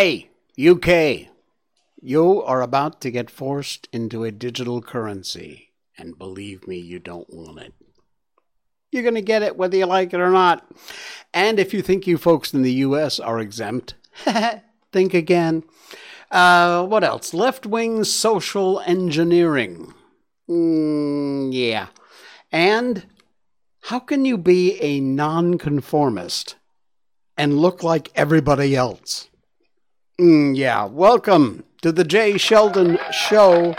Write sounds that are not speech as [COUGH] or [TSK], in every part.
Hey, UK, you are about to get forced into a digital currency, and believe me, you don't want it. You're going to get it whether you like it or not. And if you think you folks in the US are exempt, [LAUGHS] think again. Uh, what else? Left wing social engineering. Mm, yeah. And how can you be a nonconformist and look like everybody else? Mm, yeah. Welcome to the Jay Sheldon Show.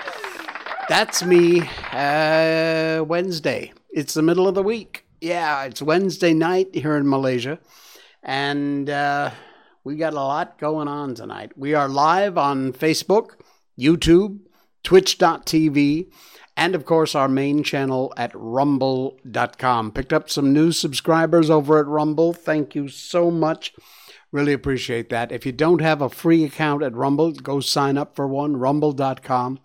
That's me. Uh, Wednesday. It's the middle of the week. Yeah, it's Wednesday night here in Malaysia. And uh, we got a lot going on tonight. We are live on Facebook, YouTube, Twitch.tv, and of course our main channel at rumble.com. Picked up some new subscribers over at Rumble. Thank you so much. Really appreciate that. If you don't have a free account at Rumble, go sign up for one, rumble.com.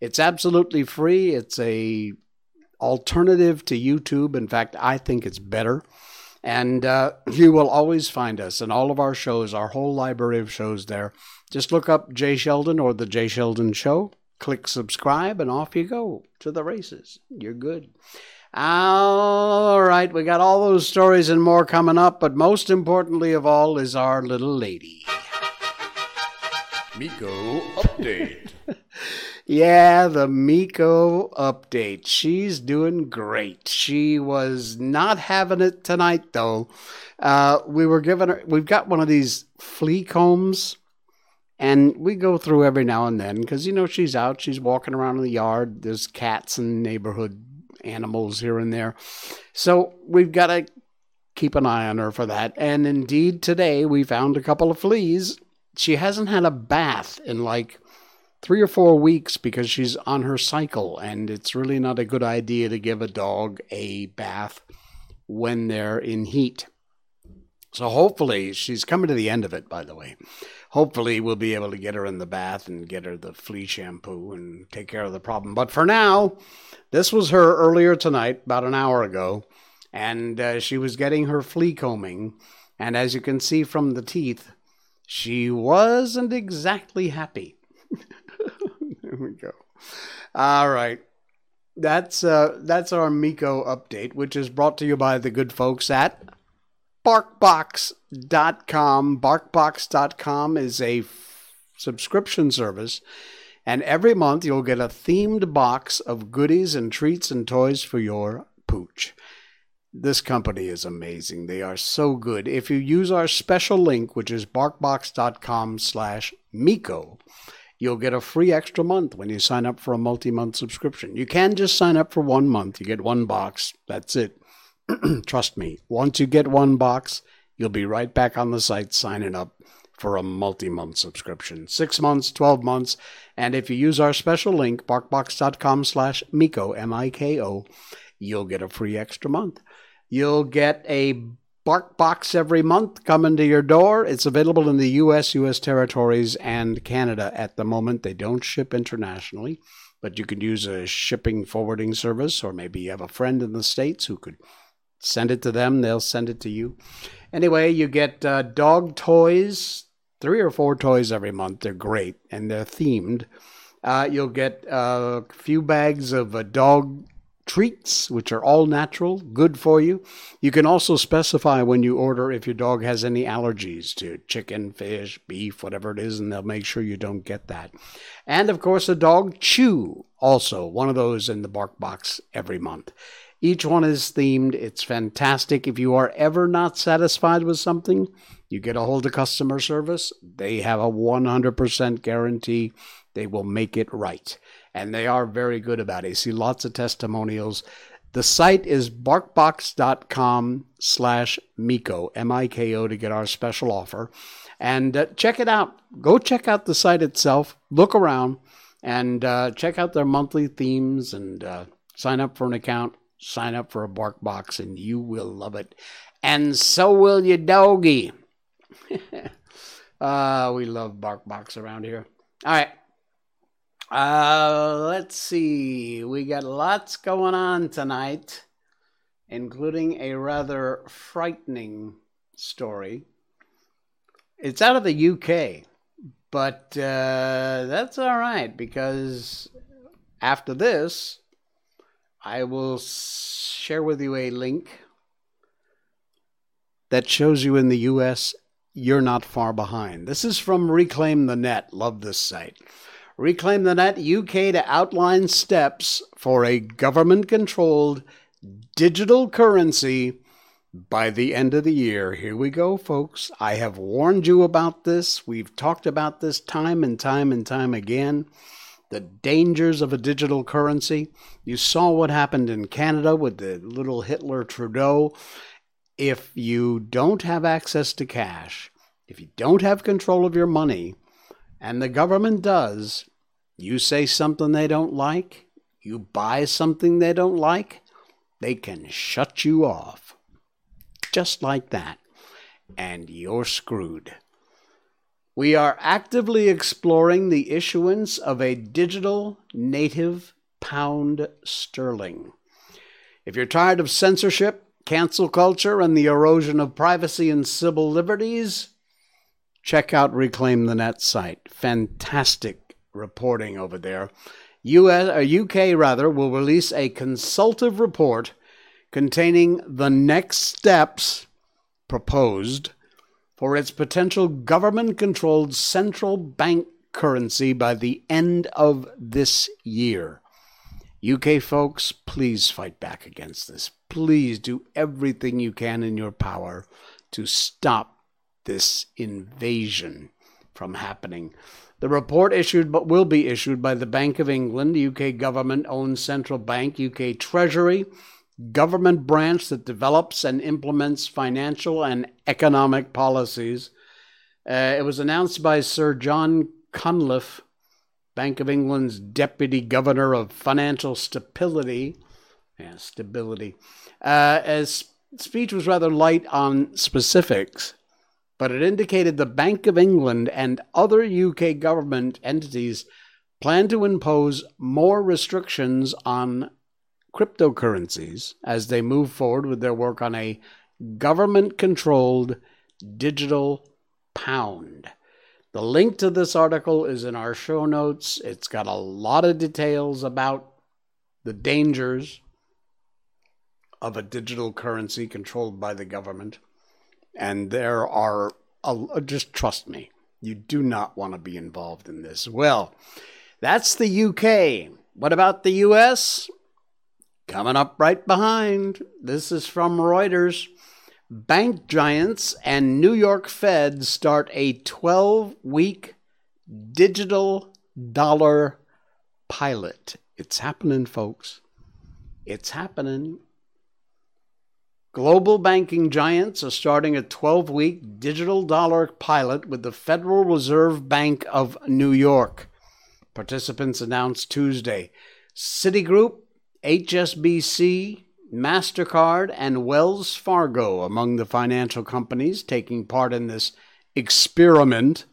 It's absolutely free. It's a alternative to YouTube. In fact, I think it's better. And uh, [CLEARS THROAT] you will always find us in all of our shows, our whole library of shows there. Just look up Jay Sheldon or The Jay Sheldon Show, click subscribe, and off you go to the races. You're good. All right, we got all those stories and more coming up, but most importantly of all is our little lady. Miko update. [LAUGHS] Yeah, the Miko update. She's doing great. She was not having it tonight though. Uh, we were giving her. We've got one of these flea combs, and we go through every now and then because you know she's out. She's walking around in the yard. There's cats and neighborhood animals here and there, so we've got to keep an eye on her for that. And indeed, today we found a couple of fleas. She hasn't had a bath in like three or four weeks because she's on her cycle, and it's really not a good idea to give a dog a bath when they're in heat. So hopefully, she's coming to the end of it, by the way. Hopefully, we'll be able to get her in the bath and get her the flea shampoo and take care of the problem. But for now, this was her earlier tonight, about an hour ago, and uh, she was getting her flea combing. And as you can see from the teeth, she wasn't exactly happy. [LAUGHS] there we go. All right. That's uh that's our Miko update, which is brought to you by the good folks at barkbox.com. Barkbox.com is a f- subscription service, and every month you'll get a themed box of goodies and treats and toys for your pooch. This company is amazing. They are so good. If you use our special link, which is barkbox.com slash Miko, you'll get a free extra month when you sign up for a multi-month subscription. You can just sign up for one month. You get one box. That's it. [CLEARS THROAT] Trust me. Once you get one box, you'll be right back on the site signing up for a multi-month subscription. Six months, 12 months. And if you use our special link, barkbox.com slash Miko, M-I-K-O, you'll get a free extra month. You'll get a Bark Box every month coming to your door. It's available in the US, US territories, and Canada at the moment. They don't ship internationally, but you can use a shipping forwarding service, or maybe you have a friend in the States who could send it to them. They'll send it to you. Anyway, you get uh, dog toys, three or four toys every month. They're great and they're themed. Uh, you'll get a few bags of uh, dog treats, which are all natural, good for you. You can also specify when you order if your dog has any allergies to chicken, fish, beef, whatever it is, and they'll make sure you don't get that. And of course, a dog chew, also one of those in the bark box every month. Each one is themed. It's fantastic. If you are ever not satisfied with something, you get a hold of customer service. They have a 100% guarantee they will make it right and they are very good about it. You see lots of testimonials. The site is barkbox.com slash Miko, M-I-K-O, to get our special offer. And uh, check it out. Go check out the site itself. Look around and uh, check out their monthly themes and uh, sign up for an account. Sign up for a bark box and you will love it. And so will your doggy. uh, [LAUGHS] we love bark box around here. All right. Uh, let's see. We got lots going on tonight, including a rather frightening story. It's out of the UK. But uh, that's all right because after this, I will share with you a link that shows you in the US you're not far behind. This is from Reclaim the Net. Love this site. Reclaim the Net UK to outline steps for a government controlled digital currency by the end of the year. Here we go, folks. I have warned you about this. We've talked about this time and time and time again. The dangers of a digital currency. You saw what happened in Canada with the little Hitler Trudeau. If you don't have access to cash, if you don't have control of your money, and the government does, you say something they don't like, you buy something they don't like, they can shut you off. Just like that. And you're screwed. We are actively exploring the issuance of a digital native pound sterling. If you're tired of censorship, cancel culture, and the erosion of privacy and civil liberties, check out Reclaim the Net site. Fantastic reporting over there. US, or uh, UK rather, will release a consultative report containing the next steps proposed for its potential government controlled central bank currency by the end of this year. UK folks, please fight back against this. Please do everything you can in your power to stop this invasion from happening. The report issued but will be issued by the Bank of England, UK government owned central bank, UK Treasury, government branch that develops and implements financial and economic policies. Uh, it was announced by Sir John Cunliffe, Bank of England's Deputy Governor of Financial Stability. Yeah, stability. Uh, as speech was rather light on specifics, but it indicated the Bank of England and other UK government entities plan to impose more restrictions on cryptocurrencies as they move forward with their work on a government controlled digital pound. The link to this article is in our show notes. It's got a lot of details about the dangers of a digital currency controlled by the government. And there are, a, just trust me, you do not want to be involved in this. Well, that's the UK. What about the US? Coming up right behind. This is from Reuters. Bank giants and New York Fed start a 12 week digital dollar pilot. It's happening, folks. It's happening. Global banking giants are starting a 12 week digital dollar pilot with the Federal Reserve Bank of New York. Participants announced Tuesday. Citigroup, HSBC, MasterCard, and Wells Fargo among the financial companies taking part in this experiment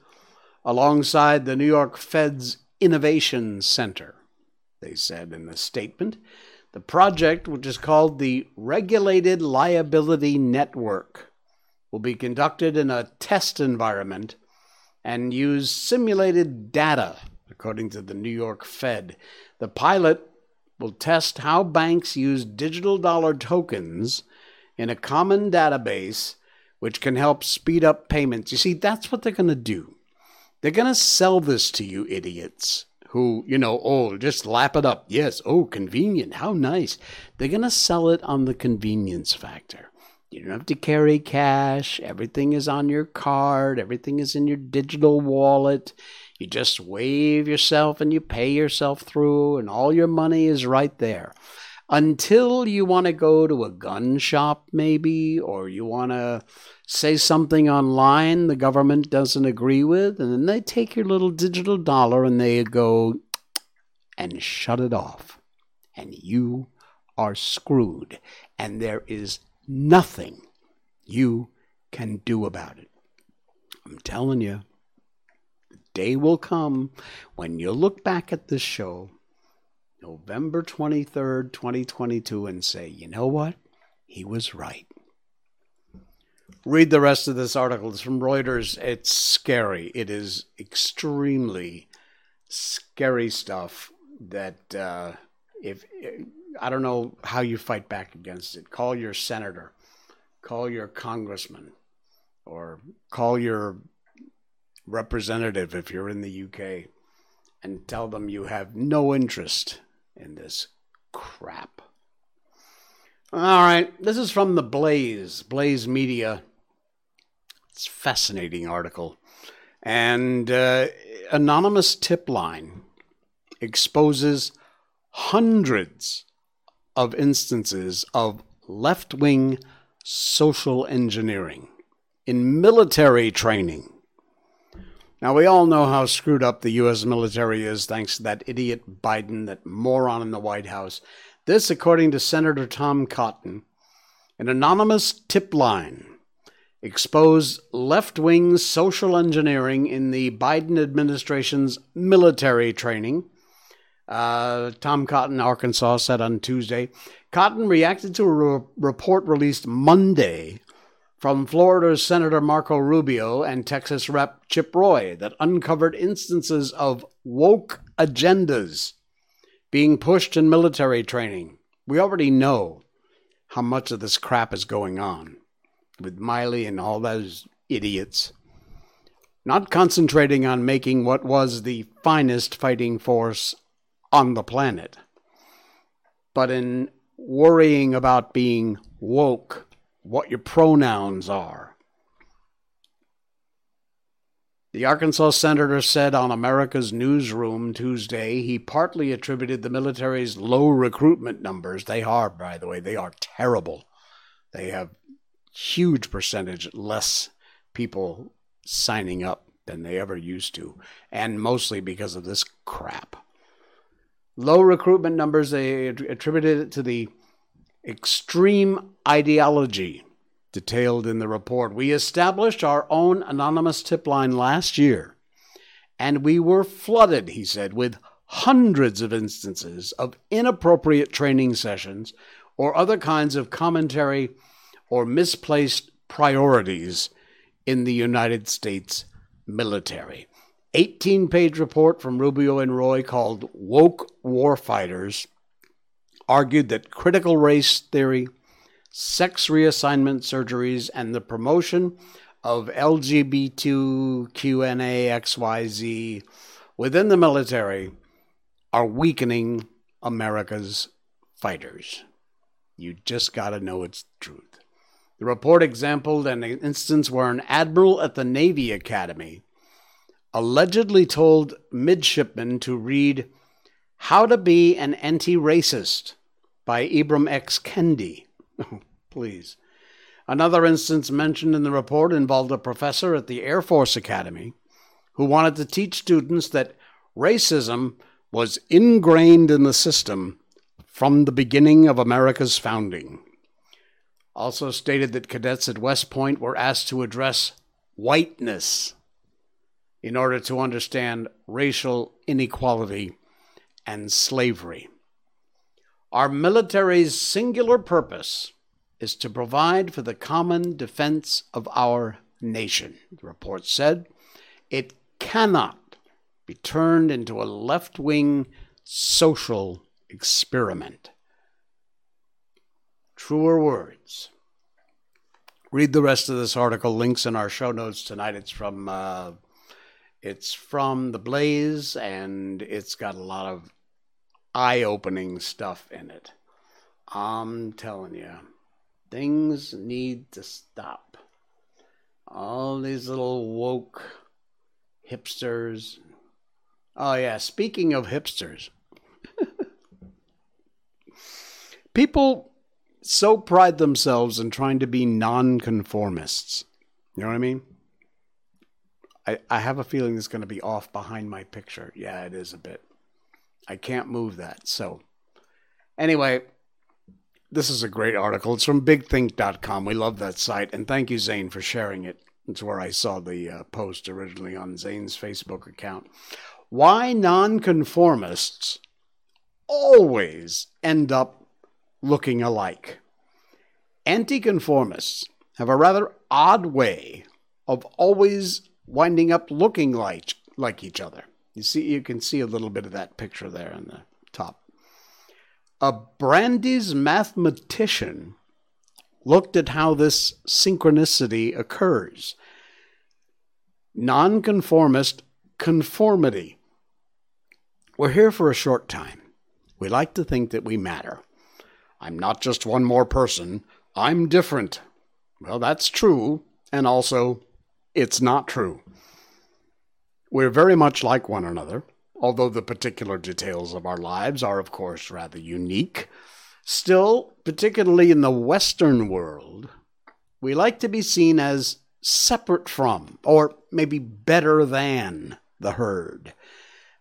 alongside the New York Fed's Innovation Center, they said in a statement. The project, which is called the Regulated Liability Network, will be conducted in a test environment and use simulated data, according to the New York Fed. The pilot will test how banks use digital dollar tokens in a common database which can help speed up payments. You see, that's what they're going to do. They're going to sell this to you idiots who, you know, oh, just lap it up. Yes, oh, convenient. How nice. They're going to sell it on the convenience factor. You don't have to carry cash. Everything is on your card. Everything is in your digital wallet. You just wave yourself and you pay yourself through, and all your money is right there. Until you want to go to a gun shop, maybe, or you want to say something online the government doesn't agree with, and then they take your little digital dollar and they go [TSK] and shut it off. And you are screwed. And there is nothing you can do about it. I'm telling you day will come when you'll look back at this show, November 23rd, 2022, and say, you know what? He was right. Read the rest of this article. It's from Reuters. It's scary. It is extremely scary stuff that uh, if I don't know how you fight back against it. Call your senator, call your congressman, or call your representative if you're in the UK and tell them you have no interest in this crap. All right, this is from the Blaze, Blaze Media. It's a fascinating article. And uh, anonymous tip line exposes hundreds of instances of left wing social engineering in military training. Now, we all know how screwed up the U.S. military is thanks to that idiot Biden, that moron in the White House. This, according to Senator Tom Cotton, an anonymous tip line exposed left wing social engineering in the Biden administration's military training. Uh, Tom Cotton, Arkansas, said on Tuesday. Cotton reacted to a re- report released Monday from Florida's Senator Marco Rubio and Texas Rep Chip Roy that uncovered instances of woke agendas being pushed in military training. We already know how much of this crap is going on with Milley and all those idiots. Not concentrating on making what was the finest fighting force on the planet, but in worrying about being woke what your pronouns are. The Arkansas senator said on America's Newsroom Tuesday he partly attributed the military's low recruitment numbers. They are, by the way, they are terrible. They have huge percentage less people signing up than they ever used to, and mostly because of this crap. Low recruitment numbers, they attributed it to the extreme ideology detailed in the report. We established our own anonymous tip line last year, and we were flooded, he said, with hundreds of instances of inappropriate training sessions or other kinds of commentary or misplaced priorities in the United States military. 18 page report from Rubio and Roy called Woke Warfighters argued that critical race theory, sex reassignment surgeries, and the promotion of LGBTQNAXYZ within the military are weakening America's fighters. You just got to know it's truth. The report exampled an instance where an admiral at the Navy Academy allegedly told midshipmen to read How to Be an Anti Racist by Ibram X. Kendi. [LAUGHS] Please. Another instance mentioned in the report involved a professor at the Air Force Academy who wanted to teach students that racism was ingrained in the system from the beginning of America's founding. Also stated that cadets at West Point were asked to address whiteness in order to understand racial inequality and slavery. Our military's singular purpose is to provide for the common defense of our nation, the report said. It cannot be turned into a left wing social experiment. Truer words. Read the rest of this article. Links in our show notes tonight. It's from uh, it's from the Blaze, and it's got a lot of eye opening stuff in it. I'm telling you, things need to stop. All these little woke hipsters. Oh, yeah, speaking of hipsters, [LAUGHS] people so pride themselves in trying to be nonconformists. You know what I mean? I, I have a feeling it's going to be off behind my picture. Yeah, it is a bit. I can't move that. So, anyway, this is a great article. It's from bigthink.com. We love that site. And thank you, Zane, for sharing it. It's where I saw the uh, post originally on Zane's Facebook account. Why nonconformists always end up looking alike. Anticonformists have a rather odd way of always winding up looking like like each other. You see, you can see a little bit of that picture there on the top. A Brandeis mathematician looked at how this synchronicity occurs. Nonconformist conformity. We're here for a short time. We like to think that we matter. I'm not just one more person, I'm different. Well, that's true, and also, it's not true. We're very much like one another, although the particular details of our lives are, of course, rather unique. Still, particularly in the Western world, we like to be seen as separate from, or maybe better than, the herd.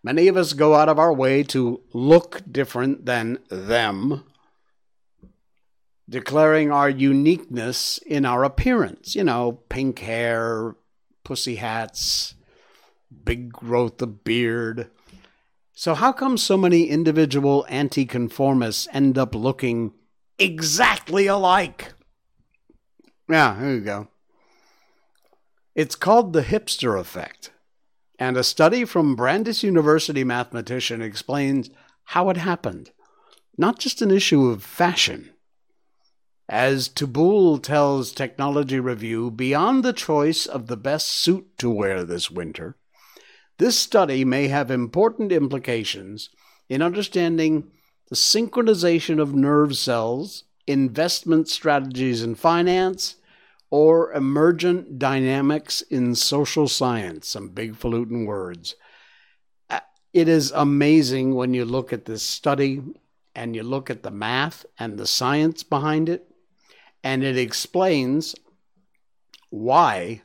Many of us go out of our way to look different than them, declaring our uniqueness in our appearance. You know, pink hair, pussy hats, big growth of beard. So, how come so many individual anti-conformists end up looking exactly alike? Yeah, here you go. It's called the hipster effect. And a study from Brandeis University mathematician explains how it happened. Not just an issue of fashion. As Touboul tells Technology Review, beyond the choice of the best suit to wear this winter, this study may have important implications in understanding the synchronization of nerve cells, investment strategies in finance, or emergent dynamics in social science, some big falutin words. Uh, it is amazing when you look at this study and you look at the math and the science behind it, and it explains why.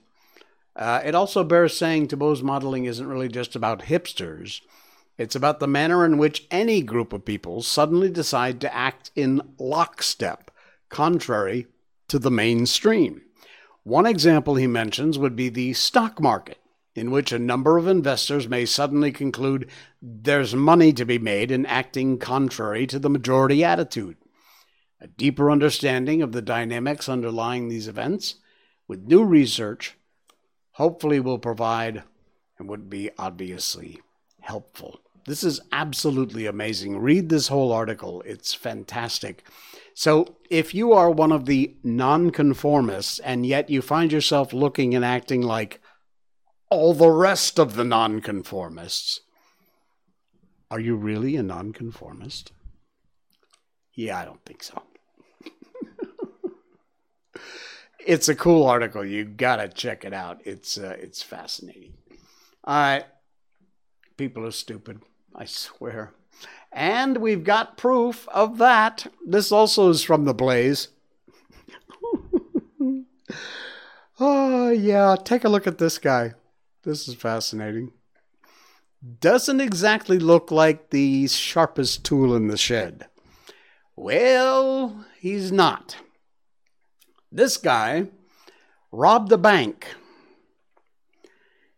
Uh, it also bears saying Touboul's modeling isn't really just about hipsters. It's about the manner in which any group of people suddenly decide to act in lockstep, contrary to the mainstream. One example he mentions would be the stock market, in which a number of investors may suddenly conclude there's money to be made in acting contrary to the majority attitude. A deeper understanding of the dynamics underlying these events, with new research, hopefully will provide and would be obviously helpful. This is absolutely amazing. Read this whole article, it's fantastic. So, if you are one of the nonconformists and yet you find yourself looking and acting like all the rest of the nonconformists, are you really a nonconformist? Yeah, I don't think so. [LAUGHS] it's a cool article. You gotta check it out. It's uh, it's fascinating. All right, people are stupid. I swear. And we've got proof of that. This also is from the Blaze. [LAUGHS] oh, yeah. Take a look at this guy. This is fascinating. Doesn't exactly look like the sharpest tool in the shed. Well, he's not. This guy robbed the bank.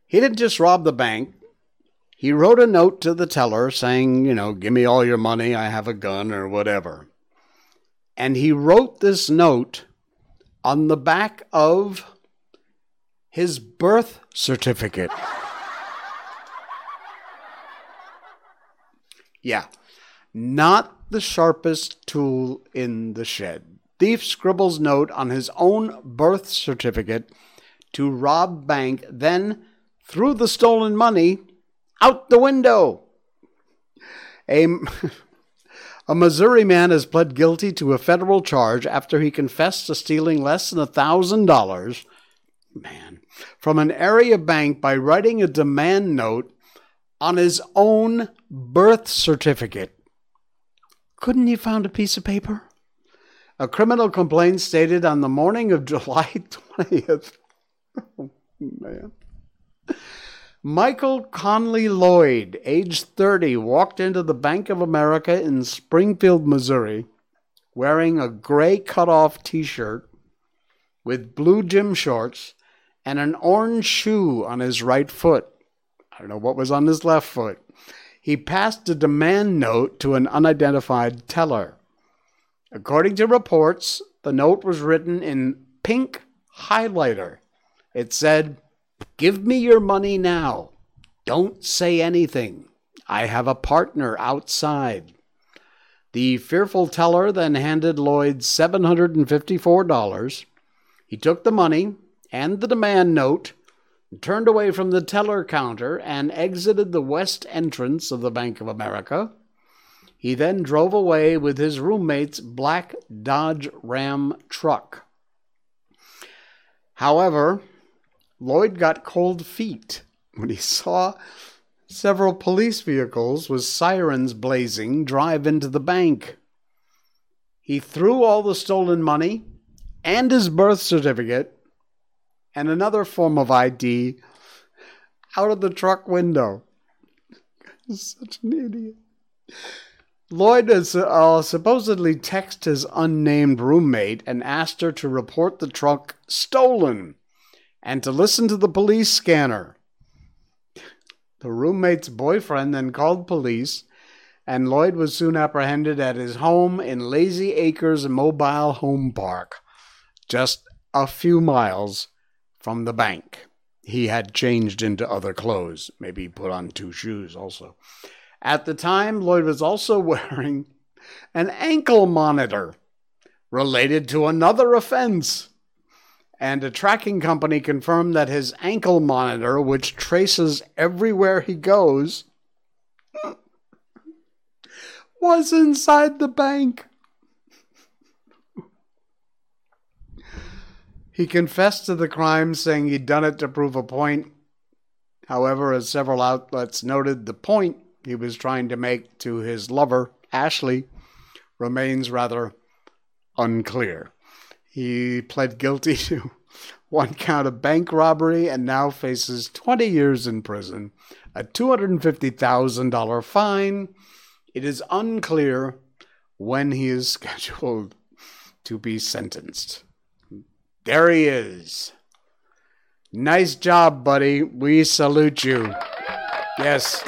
He didn't just rob the bank, he wrote a note to the teller saying, you know, give me all your money, I have a gun or whatever. And he wrote this note on the back of his birth certificate. yeah, not the sharpest tool in the shed. Thief scribbles note on his own birth certificate to rob bank, then, threw the stolen money out the window. A, [LAUGHS] a Missouri man has pled guilty to a federal charge after he confessed to stealing less than a $1,000 man, from an area bank by writing a demand note on his own birth certificate. Couldn't he found a piece of paper? A criminal complaint stated on the morning of [LAUGHS] July 20th. Oh, man. Michael Conley Lloyd, age 30, walked into the Bank of America in Springfield, Missouri, wearing a gray cutoff t shirt with blue gym shorts and an orange shoe on his right foot. I don't know what was on his left foot. He passed a demand note to an unidentified teller. According to reports, the note was written in pink highlighter. It said, Give me your money now. Don't say anything. I have a partner outside. The fearful teller then handed Lloyd $754. He took the money and the demand note, turned away from the teller counter, and exited the west entrance of the Bank of America. He then drove away with his roommate's black Dodge Ram truck. However, Lloyd got cold feet when he saw several police vehicles with sirens blazing drive into the bank. He threw all the stolen money and his birth certificate and another form of ID out of the truck window. [LAUGHS] Such an idiot. Lloyd has uh, supposedly texted his unnamed roommate and asked her to report the truck stolen and to listen to the police scanner. The roommate's boyfriend then called police, and Lloyd was soon apprehended at his home in Lazy Acres Mobile Home Park, just a few miles from the bank. He had changed into other clothes, maybe put on two shoes also. At the time, Lloyd was also [LAUGHS] wearing an ankle monitor related to another offense. And a tracking company confirmed that his ankle monitor, which traces everywhere he goes, [LAUGHS] was inside the bank. He confessed to the crime, saying he'd done it to prove a point. However, as several outlets noted, the point he was trying to make to his lover, Ashley, remains rather unclear. He pled guilty [LAUGHS] to one count of bank robbery and now faces 20 years in prison, a $250,000 fine. It is unclear when he is [LAUGHS] scheduled to be sentenced. There he is. Nice job, buddy. We salute you. Yes.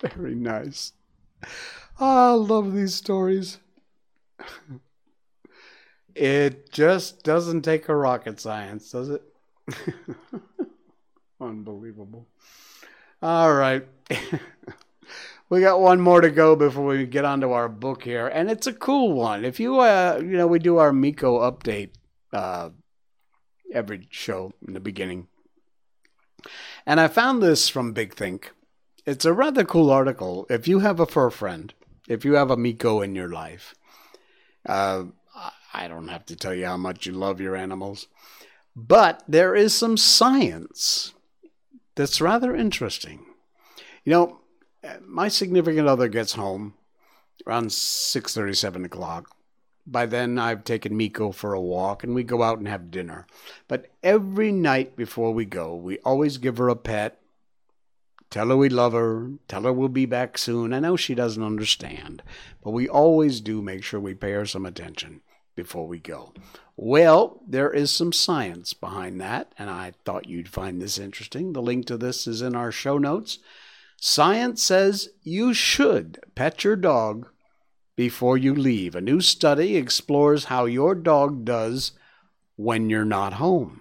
[LAUGHS] Very nice. Oh, I love these stories. [LAUGHS] It just doesn't take a rocket science, does it? [LAUGHS] Unbelievable. All right. we got one more to go before we get onto our book here, and it's a cool one. If you, uh, you know, we do our Miko update uh, every show in the beginning, and I found this from Big Think. It's a rather cool article. If you have a fur friend, if you have a Miko in your life, uh, I don't have to tell you how much you love your animals. But there is some science that's rather interesting. You know, my significant other gets home around 6.30, 7 o'clock. By then, I've taken Miko for a walk and we go out and have dinner. But every night before we go, we always give her a pet, tell her we love her, tell her we'll be back soon. I know she doesn't understand, but we always do make sure we pay her some attention before we go? Well, there is some science behind that, and I thought you'd find this interesting. The link to this is in our show notes. Science says you should pet your dog before you leave. A new study explores how your dog does when you're not home.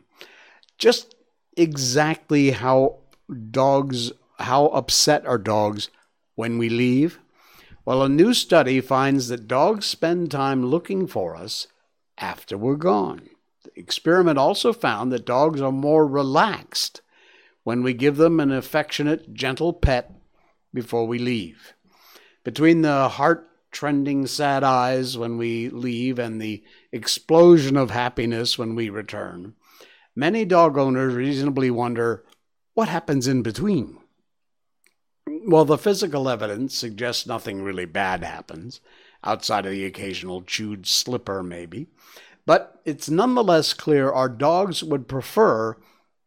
Just exactly how dogs, how upset are dogs when we leave? Well, a new study finds that dogs spend time looking for us after we're gone. The experiment also found that dogs are more relaxed when we give them an affectionate, gentle pet before we leave. Between the heart trending sad eyes when we leave and the explosion of happiness when we return, many dog owners reasonably wonder what happens in between. Well, the physical evidence suggests nothing really bad happens, outside of the occasional chewed slipper, maybe. But it's nonetheless clear our dogs would prefer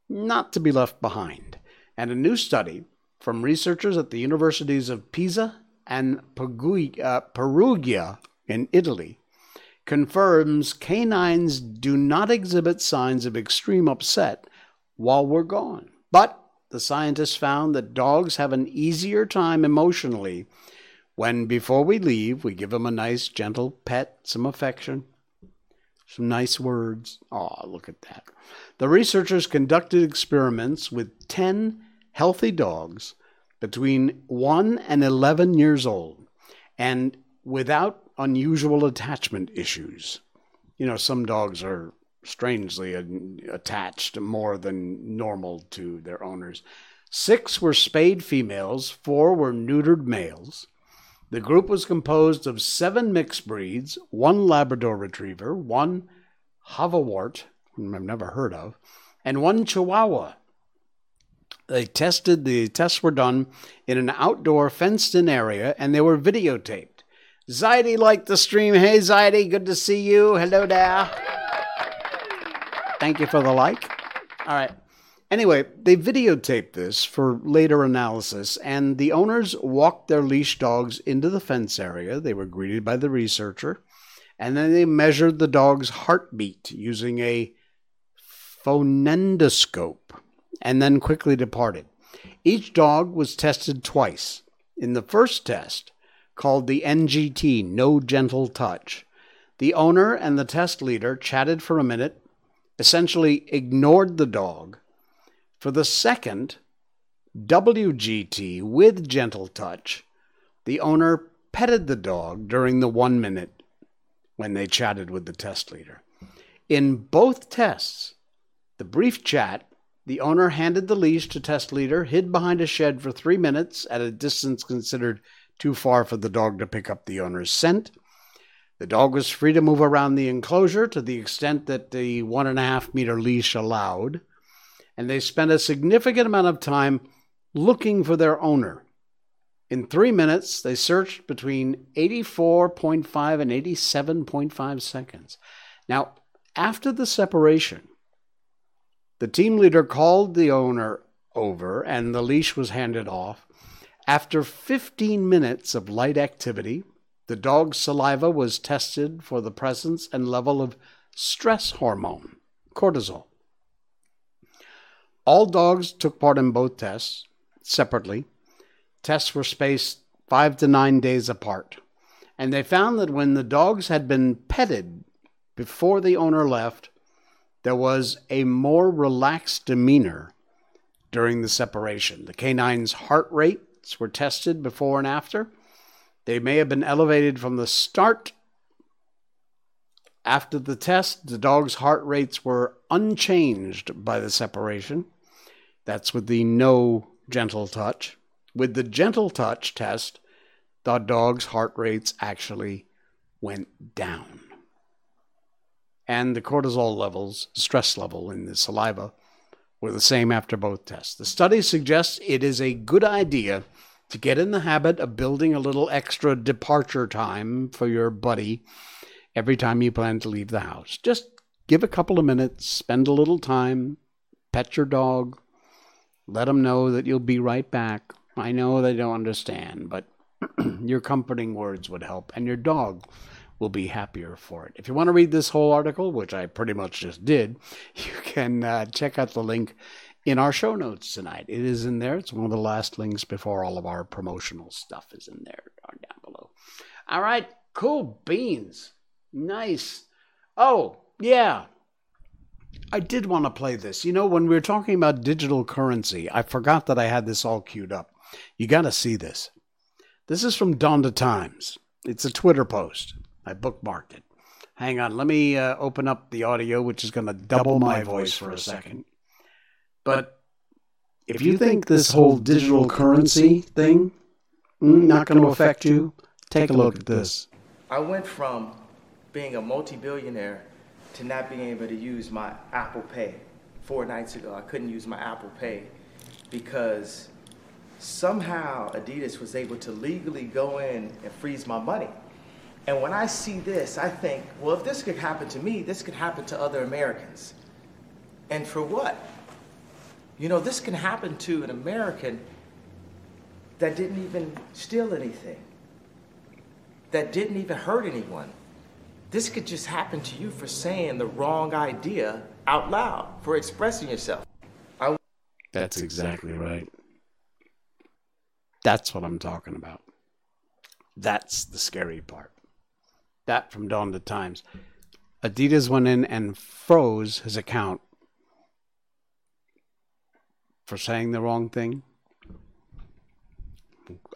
not to be left behind. And a new study from researchers at the universities of Pisa and uh, Perugia in Italy confirms canines do not exhibit signs of extreme upset while we're gone. But the scientists found that dogs have an easier time emotionally when, before we leave, we give them a nice, gentle pet, some affection. Some nice words. Oh, look at that. The researchers conducted experiments with 10 healthy dogs between 1 and 11 years old and without unusual attachment issues. You know, some dogs are strangely attached more than normal to their owners. Six were spayed females, four were neutered males. The group was composed of seven mixed breeds, one Labrador Retriever, one Hovawart, whom I've never heard of, and one Chihuahua. They tested, the tests were done in an outdoor fenced in area and they were videotaped. Zaidi liked the stream. Hey, Zaidi, good to see you. Hello there. Thank you for the like. All right. Anyway, they videotaped this for later analysis, and the owners walked their leash dogs into the fence area. They were greeted by the researcher, and then they measured the dog's heartbeat using a phonendoscope, and then quickly departed. Each dog was tested twice. In the first test, called the NGT, No Gentle Touch, the owner and the test leader chatted for a minute, essentially ignored the dog, for the second, WGT with gentle touch, the owner petted the dog during the one minute when they chatted with the test leader. In both tests, the brief chat, the owner handed the leash to test leader, hid behind a shed for three minutes at a distance considered too far for the dog to pick up the owner's scent. The dog was free to move around the enclosure to the extent that the one and a half meter leash allowed and they spent a significant amount of time looking for their owner. In three minutes, they searched between 84.5 and 87.5 seconds. Now, after the separation, the team leader called the owner over and the leash was handed off. After 15 minutes of light activity, the dog's saliva was tested for the presence and level of stress hormone, cortisol. All dogs took part in both tests separately. Tests were spaced five to nine days apart. And they found that when the dogs had been petted before the owner left, there was a more relaxed demeanor during the separation. The canine's heart rates were tested before and after. They may have been elevated from the start after the test, the dog's heart rates were unchanged by the separation. That's with the no gentle touch. With the gentle touch test, the dog's heart rates actually went down. And the cortisol levels, stress level in the saliva, were the same after both tests. The study suggests it is a good idea to get in the habit of building a little extra departure time for your buddy every time you plan to leave the house. Just give a couple of minutes, spend a little time, pet your dog, let them know that you'll be right back. I know they don't understand, but [CLEARS THROAT] your comforting words would help, and your dog will be happier for it. If you want to read this whole article, which I pretty much just did, [LAUGHS] you can uh, check out the link in our show notes tonight. It is in there. It's one of the last links before all of our promotional stuff is in there down below. All right, cool beans. Nice. Oh, yeah. I did want to play this. You know, when we were talking about digital currency, I forgot that I had this all queued up. You got to see this. This is from Donda Times. It's a Twitter post. I bookmarked it. Hang on, let me uh, open up the audio, which is going to double my voice for a second. But if you think this whole digital currency thing mm, not going to affect you, take a look at this. I went from being a multi-billionaire to not being able to use my Apple Pay. Four nights ago, I couldn't use my Apple Pay because somehow Adidas was able to legally go in and freeze my money. And when I see this, I think, well, if this could happen to me, this could happen to other Americans. And for what? You know, this can happen to an American that didn't even steal anything, that didn't even hurt anyone. This could just happen to you for saying the wrong idea out loud, for expressing yourself. I- That's exactly right. That's what I'm talking about. That's the scary part. That from Donda Times. Adidas went in and froze his account for saying the wrong thing.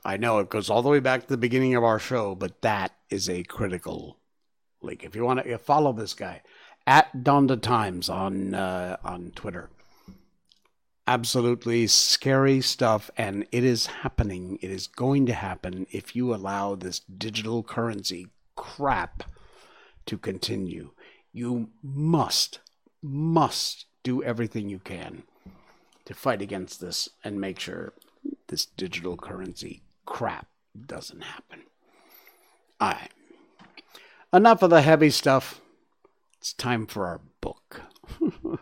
I know it goes all the way back to the beginning of our show, but that is a critical link. If you want to follow this guy at Donda Times on uh, on Twitter, absolutely scary stuff, and it is happening. It is going to happen if you allow this digital currency crap to continue. You must, must do everything you can to fight against this and make sure this digital currency crap doesn't happen. All right. Enough of the heavy stuff. It's time for our book. [LAUGHS]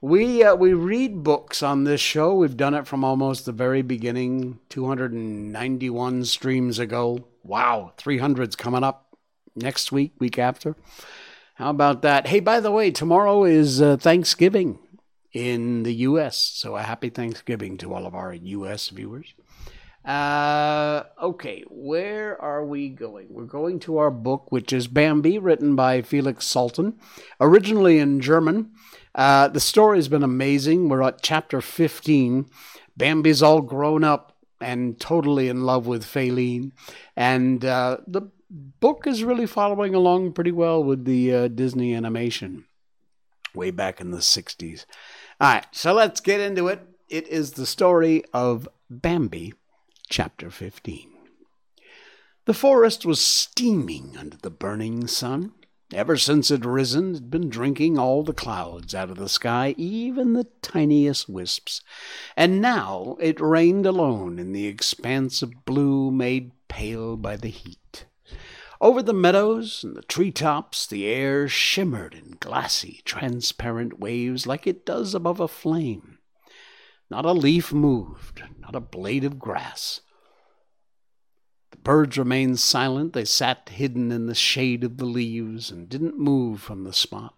we uh, we read books on this show. We've done it from almost the very beginning, 291 streams ago. Wow, 300's coming up next week, week after. How about that? Hey, by the way, tomorrow is uh, Thanksgiving in the U.S. So a happy Thanksgiving to all of our U.S. viewers. Uh, okay, where are we going? We're going to our book, which is Bambi, written by Felix Salten, originally in German. Uh, the story's been amazing. We're at chapter 15. Bambi's all grown up and totally in love with Faline. And uh, the book is really following along pretty well with the uh, Disney animation way back in the 60s. All right, so let's get into it. It is the story of Bambi, chapter 15. The forest was steaming under the burning sun. Ever since it had risen, it had been drinking all the clouds out of the sky, even the tiniest wisps. And now it rained alone in the expanse of blue made pale by the heat. Over the meadows and the tree tops, the air shimmered in glassy, transparent waves like it does above a flame. Not a leaf moved, not a blade of grass. The birds remained silent. They sat hidden in the shade of the leaves and didn't move from the spot.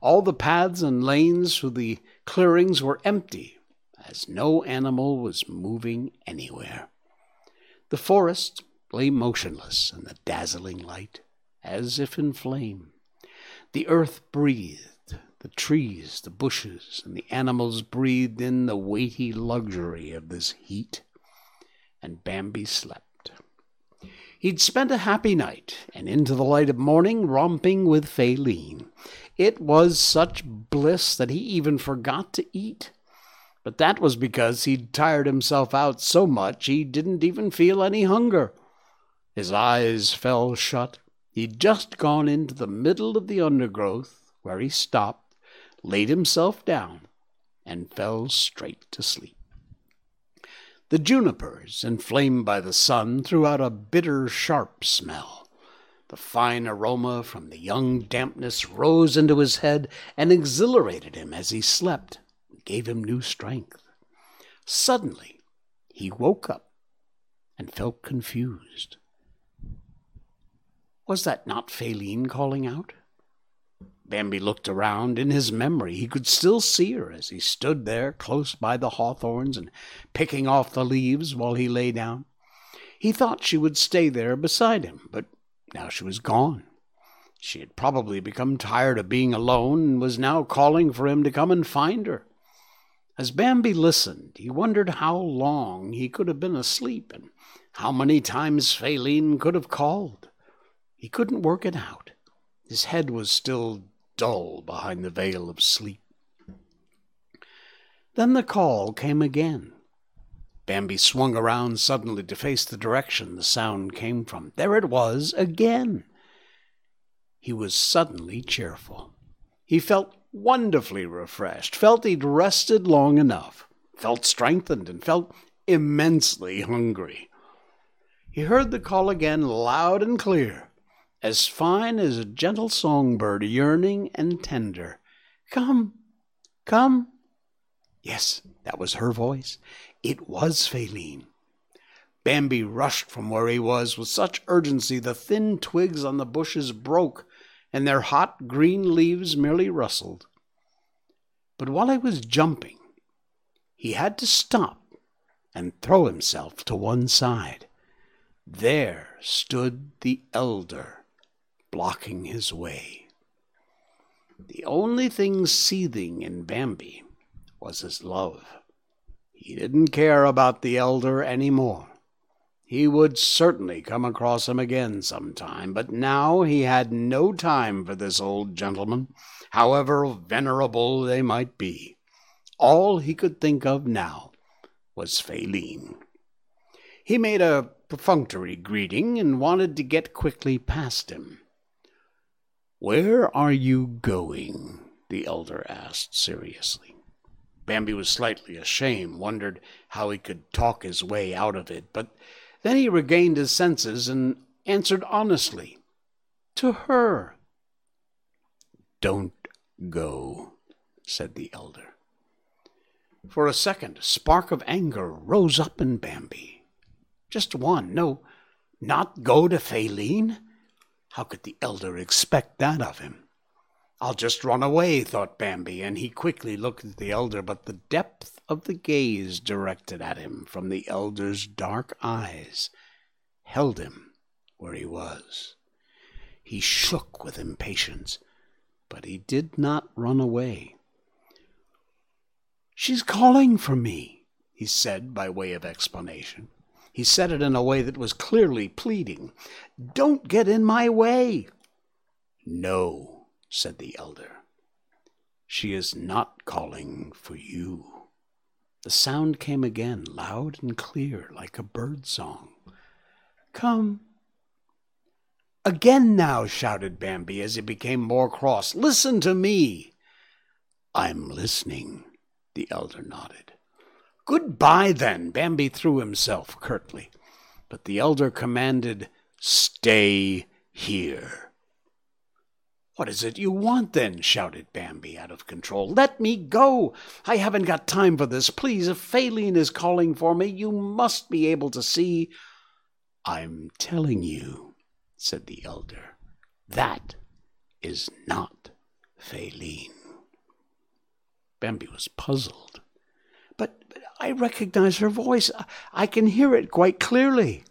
All the paths and lanes through the clearings were empty, as no animal was moving anywhere. The forest, lay motionless in the dazzling light, as if in flame. The earth breathed, the trees, the bushes, and the animals breathed in the weighty luxury of this heat, and Bambi slept. He'd spent a happy night, and into the light of morning romping with Faline. It was such bliss that he even forgot to eat. But that was because he'd tired himself out so much he didn't even feel any hunger. His eyes fell shut. He'd just gone into the middle of the undergrowth, where he stopped, laid himself down, and fell straight to sleep. The junipers, inflamed by the sun, threw out a bitter, sharp smell. The fine aroma from the young dampness rose into his head and exhilarated him as he slept, gave him new strength. Suddenly, he woke up and felt confused. Was that not Faline calling out? Bambi looked around. In his memory, he could still see her as he stood there close by the hawthorns and picking off the leaves while he lay down. He thought she would stay there beside him, but now she was gone. She had probably become tired of being alone and was now calling for him to come and find her. As Bambi listened, he wondered how long he could have been asleep and how many times Faline could have called. He couldn't work it out. His head was still dull behind the veil of sleep. Then the call came again. Bambi swung around suddenly to face the direction the sound came from. There it was again. He was suddenly cheerful. He felt wonderfully refreshed, felt he'd rested long enough, felt strengthened, and felt immensely hungry. He heard the call again loud and clear as fine as a gentle songbird, yearning and tender. Come, come. Yes, that was her voice. It was Faline. Bambi rushed from where he was with such urgency the thin twigs on the bushes broke and their hot green leaves merely rustled. But while he was jumping, he had to stop and throw himself to one side. There stood the elder blocking his way. The only thing seething in Bambi was his love. He didn't care about the elder any more. He would certainly come across him again some time, but now he had no time for this old gentleman, however venerable they might be. All he could think of now was Faline. He made a perfunctory greeting and wanted to get quickly past him. Where are you going? the elder asked seriously. Bambi was slightly ashamed, wondered how he could talk his way out of it, but then he regained his senses and answered honestly, To her. Don't go, said the elder. For a second, a spark of anger rose up in Bambi. Just one, no, not go to Faline. How could the elder expect that of him? I'll just run away, thought Bambi, and he quickly looked at the elder, but the depth of the gaze directed at him from the elder's dark eyes held him where he was. He shook with impatience, but he did not run away. She's calling for me, he said by way of explanation. He said it in a way that was clearly pleading. Don't get in my way. No, said the elder. She is not calling for you. The sound came again, loud and clear, like a bird song. Come. Again now, shouted Bambi as he became more cross. Listen to me. I'm listening, the elder nodded. Goodbye, then. Bambi threw himself curtly. But the elder commanded, Stay here. What is it you want, then? shouted Bambi, out of control. Let me go! I haven't got time for this. Please, if Faline is calling for me, you must be able to see. I'm telling you, said the elder, that is not Faline. Bambi was puzzled. But, but I recognize her voice. I can hear it quite clearly.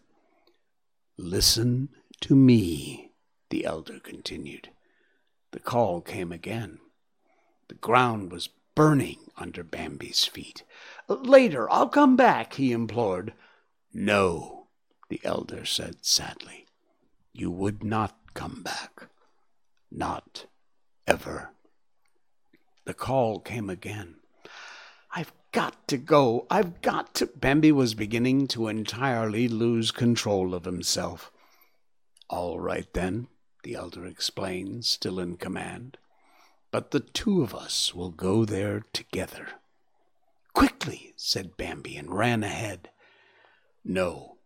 Listen to me, the elder continued. The call came again. The ground was burning under Bambi's feet. Later, I'll come back, he implored. No, the elder said sadly. You would not come back. Not ever. The call came again. Got to go. I've got to. Bambi was beginning to entirely lose control of himself. All right, then, the elder explained, still in command. But the two of us will go there together. Quickly, said Bambi, and ran ahead. No,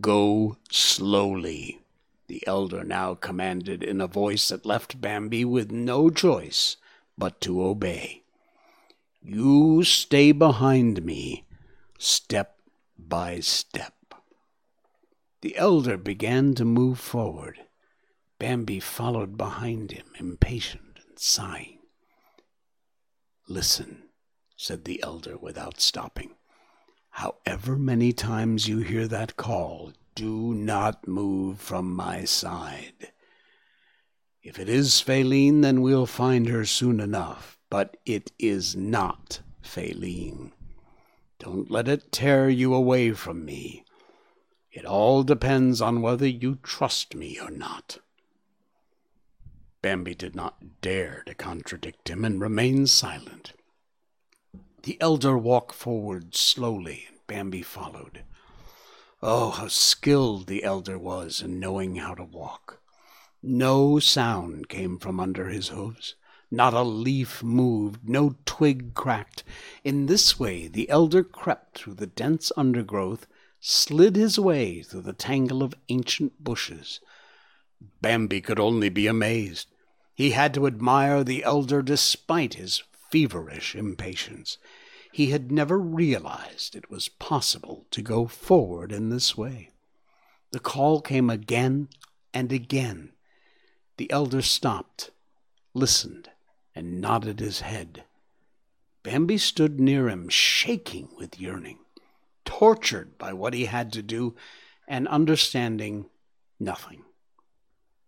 go slowly, the elder now commanded in a voice that left Bambi with no choice but to obey. You stay behind me, step by step. The elder began to move forward. Bambi followed behind him, impatient and sighing. Listen, said the elder without stopping. However many times you hear that call, do not move from my side. If it is Faline, then we'll find her soon enough, but it is not Faline. Don't let it tear you away from me. It all depends on whether you trust me or not. Bambi did not dare to contradict him and remained silent. The elder walked forward slowly, and Bambi followed. Oh, how skilled the elder was in knowing how to walk! No sound came from under his hoofs. Not a leaf moved, no twig cracked. In this way the elder crept through the dense undergrowth, slid his way through the tangle of ancient bushes. Bambi could only be amazed. He had to admire the elder despite his feverish impatience. He had never realized it was possible to go forward in this way. The call came again and again. The elder stopped, listened, and nodded his head. Bambi stood near him, shaking with yearning, tortured by what he had to do, and understanding nothing.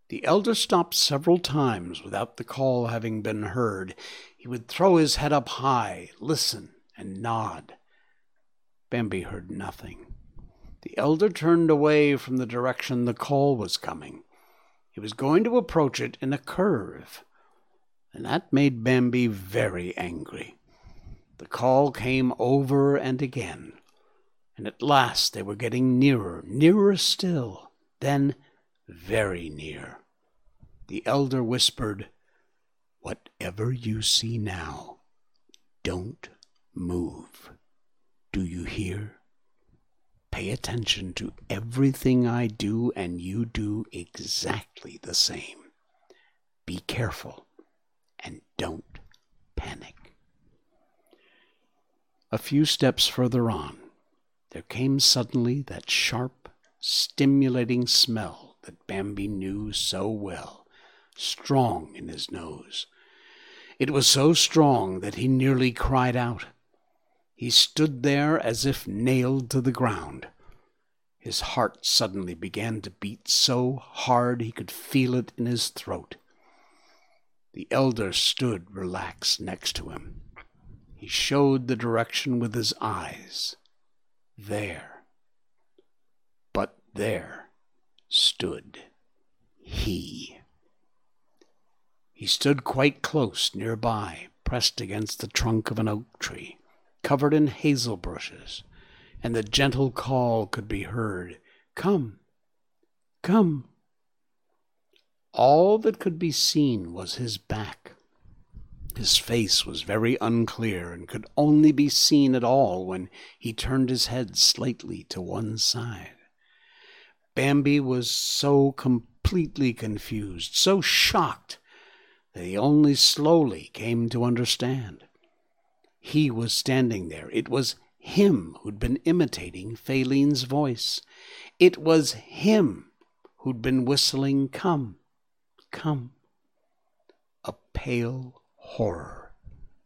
The elder stopped several times without the call having been heard. He would throw his head up high, listen, and nod. Bambi heard nothing. The elder turned away from the direction the call was coming. He was going to approach it in a curve, and that made Bambi very angry. The call came over and again, and at last they were getting nearer, nearer still, then very near. The elder whispered, Whatever you see now, don't move. Do you hear? Pay attention to everything I do, and you do exactly the same. Be careful and don't panic. A few steps further on, there came suddenly that sharp, stimulating smell that Bambi knew so well, strong in his nose. It was so strong that he nearly cried out. He stood there as if nailed to the ground. His heart suddenly began to beat so hard he could feel it in his throat. The elder stood relaxed next to him. He showed the direction with his eyes. There. But there stood he. He stood quite close nearby, pressed against the trunk of an oak tree covered in hazel bushes, and the gentle call could be heard Come, come. All that could be seen was his back. His face was very unclear and could only be seen at all when he turned his head slightly to one side. Bambi was so completely confused, so shocked, that he only slowly came to understand. He was standing there. It was him who'd been imitating Faline's voice. It was him who'd been whistling, Come, come. A pale horror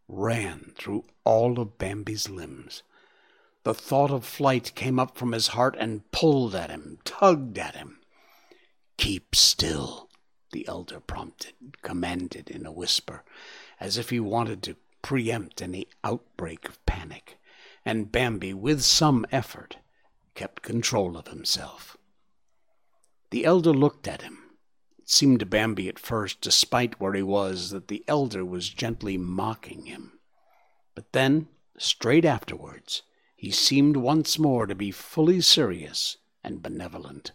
ran through all of Bambi's limbs. The thought of flight came up from his heart and pulled at him, tugged at him. Keep still, the elder prompted, commanded in a whisper, as if he wanted to preempt any outbreak of panic, and Bambi, with some effort, kept control of himself. The elder looked at him. Seemed to Bambi at first, despite where he was, that the elder was gently mocking him. But then, straight afterwards, he seemed once more to be fully serious and benevolent.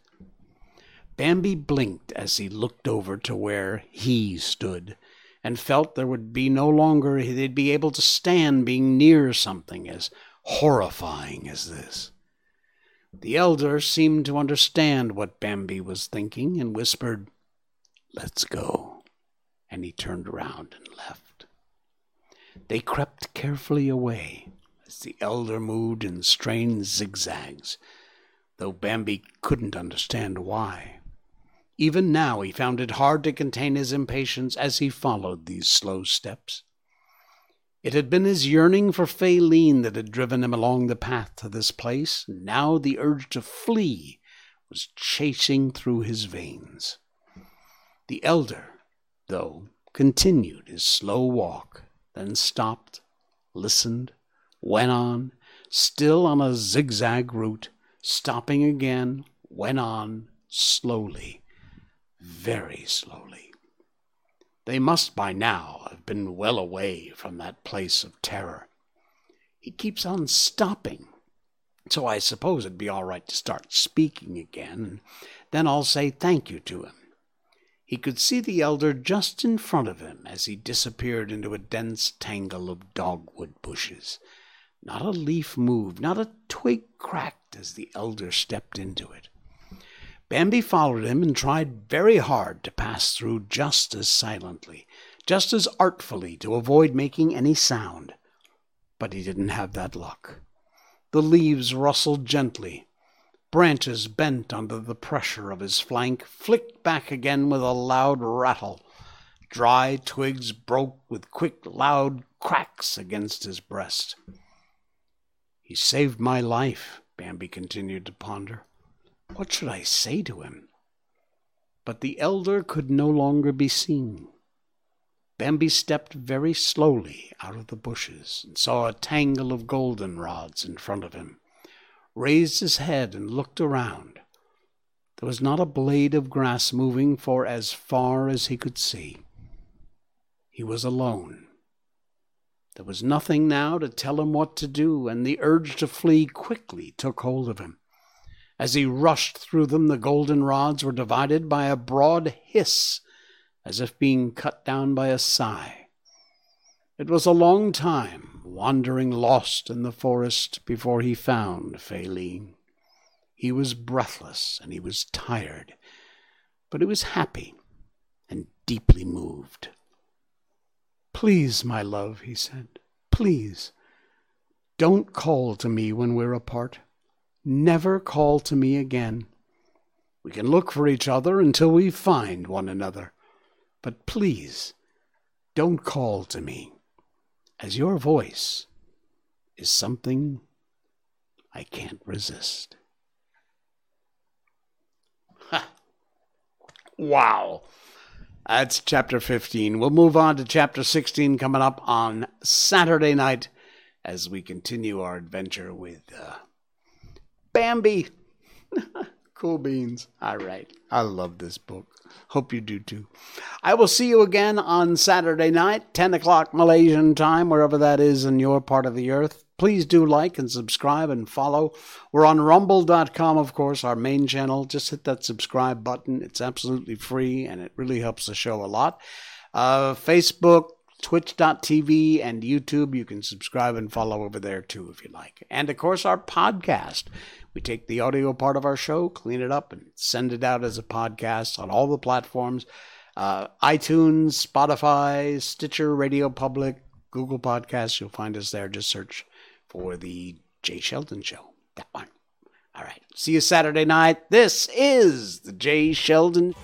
Bambi blinked as he looked over to where he stood, and felt there would be no longer they'd be able to stand being near something as horrifying as this. The elder seemed to understand what Bambi was thinking and whispered, Let's go. And he turned around and left. They crept carefully away as the elder moved in strange zigzags, though Bambi couldn't understand why. Even now he found it hard to contain his impatience as he followed these slow steps. It had been his yearning for Faline that had driven him along the path to this place, and now the urge to flee was chasing through his veins. The elder, though, continued his slow walk, then stopped, listened, went on, still on a zigzag route, stopping again, went on, slowly very slowly. They must by now have been well away from that place of terror. He keeps on stopping, so I suppose it'd be all right to start speaking again, and then I'll say thank you to him. He could see the elder just in front of him as he disappeared into a dense tangle of dogwood bushes. Not a leaf moved, not a twig cracked as the elder stepped into it. Bambi followed him and tried very hard to pass through just as silently, just as artfully to avoid making any sound. But he didn't have that luck. The leaves rustled gently. Branches bent under the pressure of his flank, flicked back again with a loud rattle. Dry twigs broke with quick, loud cracks against his breast. He saved my life, Bambi continued to ponder. What should I say to him? but the elder could no longer be seen. Bambi stepped very slowly out of the bushes and saw a tangle of goldenrods in front of him, raised his head and looked around. There was not a blade of grass moving for as far as he could see. He was alone. There was nothing now to tell him what to do, and the urge to flee quickly took hold of him. As he rushed through them, the goldenrods were divided by a broad hiss, as if being cut down by a sigh. It was a long time, wandering lost in the forest, before he found Faline. He was breathless and he was tired, but he was happy and deeply moved. Please, my love, he said, please, don't call to me when we're apart. Never call to me again. We can look for each other until we find one another. But please, don't call to me, as your voice is something I can't resist. Ha! Wow. That's chapter 15. We'll move on to chapter 16 coming up on Saturday night as we continue our adventure with uh, Bambi. [LAUGHS] cool beans. All right. I love this book. Hope you do too. I will see you again on Saturday night, 10 o'clock Malaysian time, wherever that is in your part of the earth. Please do like and subscribe and follow. We're on rumble.com, of course, our main channel. Just hit that subscribe button. It's absolutely free and it really helps the show a lot. Uh, Facebook, twitch.tv, and YouTube. You can subscribe and follow over there too if you like. And of course, our podcast. We take the audio part of our show, clean it up, and send it out as a podcast on all the platforms uh, iTunes, Spotify, Stitcher, Radio Public, Google Podcasts. You'll find us there. Just search for the Jay Sheldon Show. That one. All right. See you Saturday night. This is the Jay Sheldon.